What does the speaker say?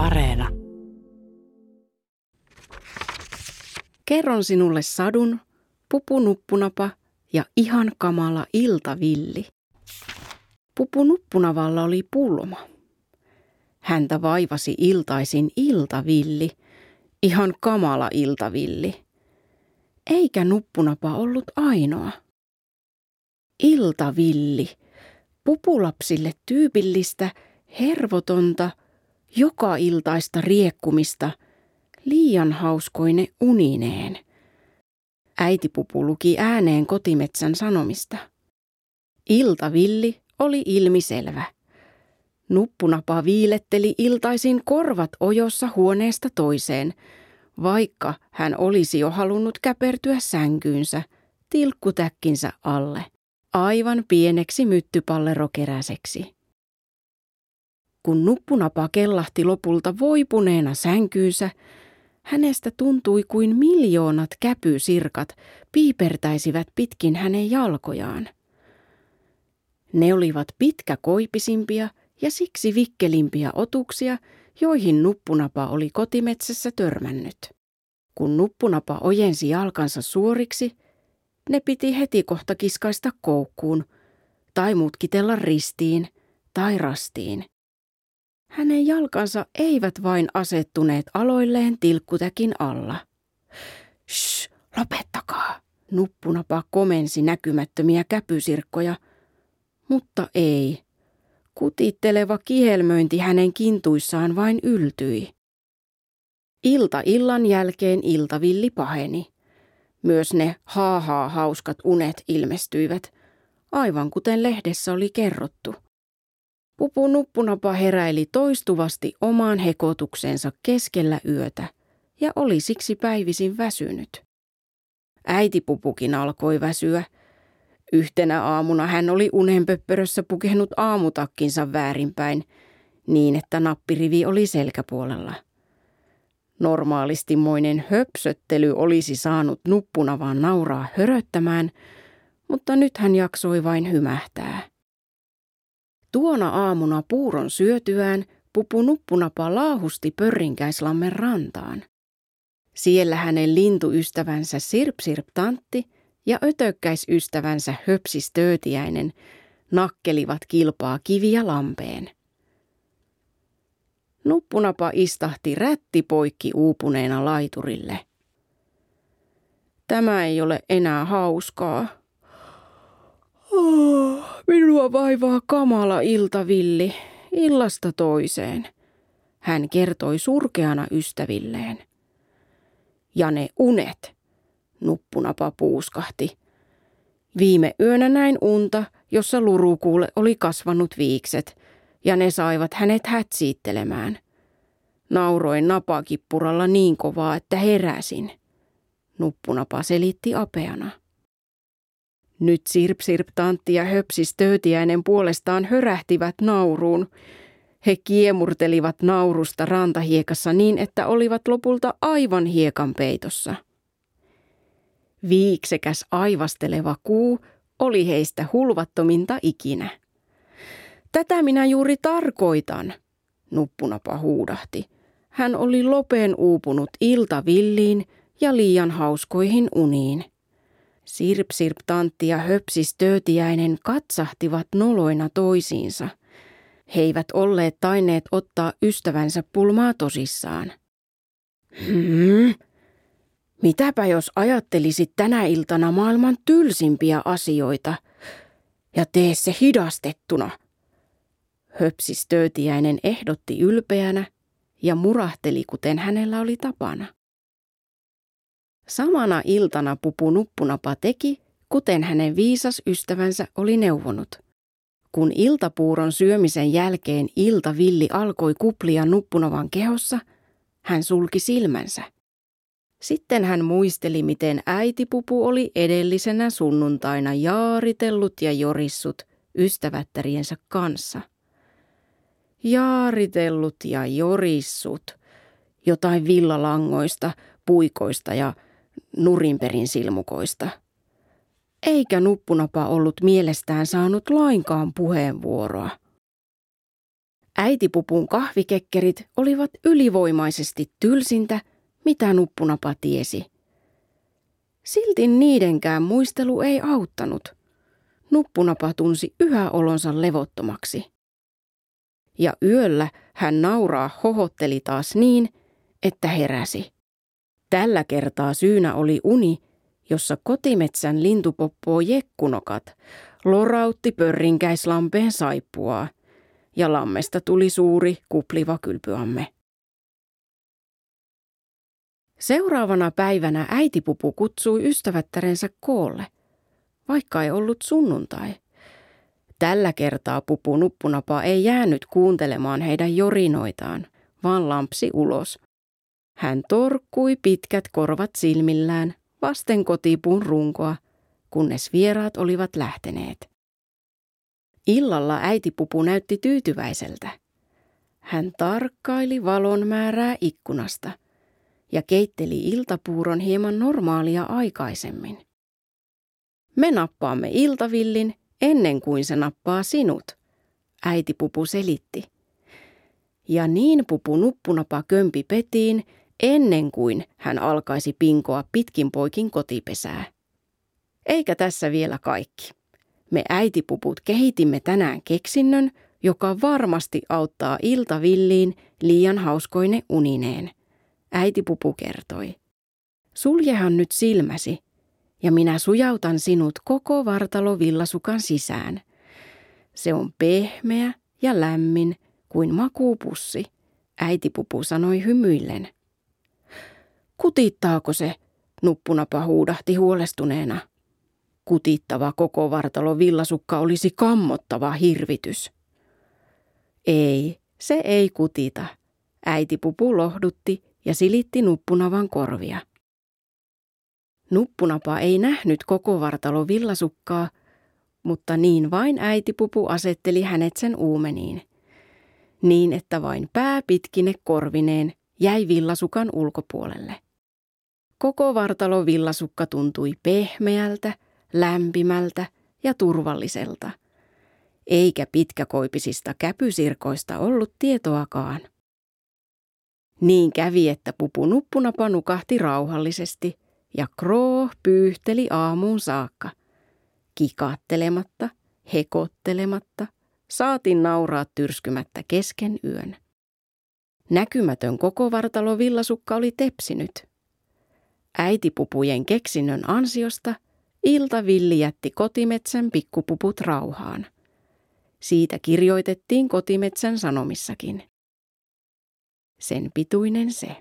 Areena. Kerron sinulle sadun, pupunuppunapa ja ihan kamala iltavilli. Pupunuppunavalla oli pulma. Häntä vaivasi iltaisin iltavilli, ihan kamala iltavilli. Eikä nuppunapa ollut ainoa. Iltavilli, pupulapsille tyypillistä, hervotonta, joka iltaista riekkumista, liian hauskoine unineen. Äitipupu luki ääneen kotimetsän sanomista. Iltavilli oli ilmiselvä. Nuppunapa viiletteli iltaisin korvat ojossa huoneesta toiseen, vaikka hän olisi jo halunnut käpertyä sänkyynsä, tilkkutäkkinsä alle, aivan pieneksi myttypallerokeräseksi. Kun nuppunapa kellahti lopulta voipuneena sänkyynsä, hänestä tuntui kuin miljoonat käpysirkat piipertäisivät pitkin hänen jalkojaan. Ne olivat pitkäkoipisimpia ja siksi vikkelimpiä otuksia, joihin nuppunapa oli kotimetsässä törmännyt. Kun nuppunapa ojensi jalkansa suoriksi, ne piti heti kohta kiskaista koukkuun tai mutkitella ristiin tai rastiin. Hänen jalkansa eivät vain asettuneet aloilleen tilkkutäkin alla. Shh, lopettakaa, nuppunapa komensi näkymättömiä käpysirkkoja, mutta ei. Kutitteleva kihelmöinti hänen kintuissaan vain yltyi. Ilta illan jälkeen iltavilli paheni. Myös ne haahaa hauskat unet ilmestyivät, aivan kuten lehdessä oli kerrottu. Pupu nuppunapa heräili toistuvasti omaan hekotuksensa keskellä yötä ja oli siksi päivisin väsynyt. Äitipupukin alkoi väsyä. Yhtenä aamuna hän oli unenpöppörössä pukehnut aamutakkinsa väärinpäin, niin että nappirivi oli selkäpuolella. Normaalistimoinen höpsöttely olisi saanut nuppuna vaan nauraa höröttämään, mutta nyt hän jaksoi vain hymähtää. Tuona aamuna puuron syötyään pupu nuppunapa laahusti Pörrinkäislammen rantaan. Siellä hänen lintuystävänsä Sirp Tantti ja ötökkäisystävänsä Höpsis Töötiäinen nakkelivat kilpaa kiviä lampeen. Nuppunapa istahti rätti poikki uupuneena laiturille. Tämä ei ole enää hauskaa. Oh, minua vaivaa kamala iltavilli, illasta toiseen, hän kertoi surkeana ystävilleen. Ja ne unet, nuppunapa puuskahti. Viime yönä näin unta, jossa lurukuulle oli kasvanut viikset, ja ne saivat hänet hätsiittelemään. Nauroin napakippuralla niin kovaa, että heräsin. Nuppunapa selitti apeana. Nyt Sirp Sirp Tantti ja Höpsis Töötiäinen puolestaan hörähtivät nauruun. He kiemurtelivat naurusta rantahiekassa niin, että olivat lopulta aivan hiekan peitossa. Viiksekäs aivasteleva kuu oli heistä hulvattominta ikinä. Tätä minä juuri tarkoitan, nuppunapa huudahti. Hän oli lopeen uupunut iltavilliin ja liian hauskoihin uniin. Sirp Sirp Tantti ja Höpsis Töötiäinen katsahtivat noloina toisiinsa. He eivät olleet taineet ottaa ystävänsä pulmaa tosissaan. Hmm. Mitäpä jos ajattelisit tänä iltana maailman tylsimpiä asioita ja tee se hidastettuna? Höpsis Töötiäinen ehdotti ylpeänä ja murahteli, kuten hänellä oli tapana. Samana iltana pupu nuppunapa teki, kuten hänen viisas ystävänsä oli neuvonut. Kun iltapuuron syömisen jälkeen iltavilli alkoi kuplia nuppunavan kehossa, hän sulki silmänsä. Sitten hän muisteli, miten äitipupu oli edellisenä sunnuntaina jaaritellut ja jorissut ystävättäriensä kanssa. Jaaritellut ja jorissut. Jotain villalangoista, puikoista ja nurinperin silmukoista. Eikä nuppunapa ollut mielestään saanut lainkaan puheenvuoroa. Äitipupun kahvikekkerit olivat ylivoimaisesti tylsintä, mitä nuppunapa tiesi. Silti niidenkään muistelu ei auttanut. Nuppunapa tunsi yhä olonsa levottomaksi. Ja yöllä hän nauraa hohotteli taas niin, että heräsi. Tällä kertaa syynä oli uni, jossa kotimetsän lintupoppoo jekkunokat lorautti pörrinkäislampeen saippuaa, ja lammesta tuli suuri kupliva kylpyamme. Seuraavana päivänä äitipupu kutsui ystävättärensä koolle, vaikka ei ollut sunnuntai. Tällä kertaa pupu nuppunapa ei jäänyt kuuntelemaan heidän jorinoitaan, vaan lampsi ulos. Hän torkkui pitkät korvat silmillään vasten kotipuun runkoa, kunnes vieraat olivat lähteneet. Illalla äitipupu näytti tyytyväiseltä. Hän tarkkaili valon määrää ikkunasta ja keitteli iltapuuron hieman normaalia aikaisemmin. Me nappaamme iltavillin ennen kuin se nappaa sinut, äitipupu selitti. Ja niin pupu nuppunapa kömpi petiin ennen kuin hän alkaisi pinkoa pitkin poikin kotipesää. Eikä tässä vielä kaikki. Me äitipuput kehitimme tänään keksinnön, joka varmasti auttaa iltavilliin liian hauskoine unineen. Äitipupu kertoi. Suljehan nyt silmäsi, ja minä sujautan sinut koko vartalo villasukan sisään. Se on pehmeä ja lämmin kuin makuupussi, äitipupu sanoi hymyillen. Kutittaako se? Nuppunapa huudahti huolestuneena. Kutittava koko vartalo villasukka olisi kammottava hirvitys. Ei, se ei kutita. Äiti pupu lohdutti ja silitti nuppunavan korvia. Nuppunapa ei nähnyt koko vartalo villasukkaa, mutta niin vain äitipupu asetteli hänet sen uumeniin. Niin, että vain pää pitkine korvineen jäi villasukan ulkopuolelle. Koko vartalo villasukka tuntui pehmeältä, lämpimältä ja turvalliselta. Eikä pitkäkoipisista käpysirkoista ollut tietoakaan. Niin kävi, että pupu nuppunapa nukahti rauhallisesti ja Kroo pyyhteli aamuun saakka. Kikaattelematta, hekottelematta, saatin nauraa tyrskymättä kesken yön. Näkymätön koko vartalo villasukka oli tepsinyt – Äitipupujen keksinnön ansiosta Iltavilli jätti kotimetsän pikkupuput rauhaan. Siitä kirjoitettiin kotimetsän sanomissakin. Sen pituinen se.